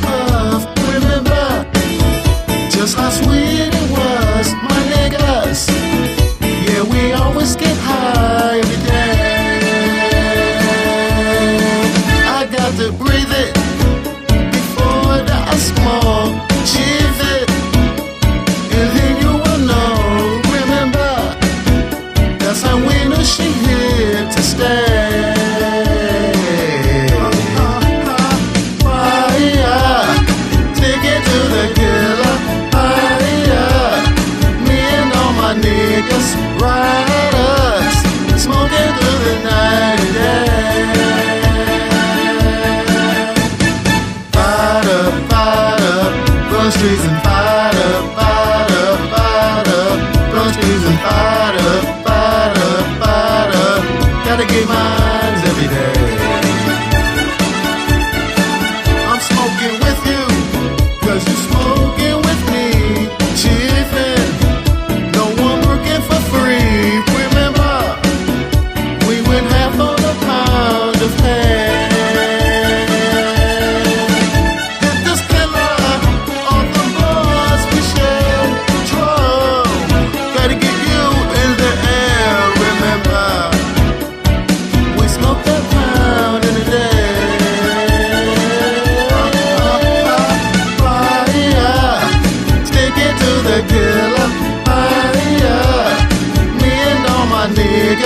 remember? Just how sweet it was, my niggas Yeah, we always get high every day. I got to breathe it Before I smoke, give it. And then you will know, remember? That's how we know she here On the streets and fight a.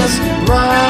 just right.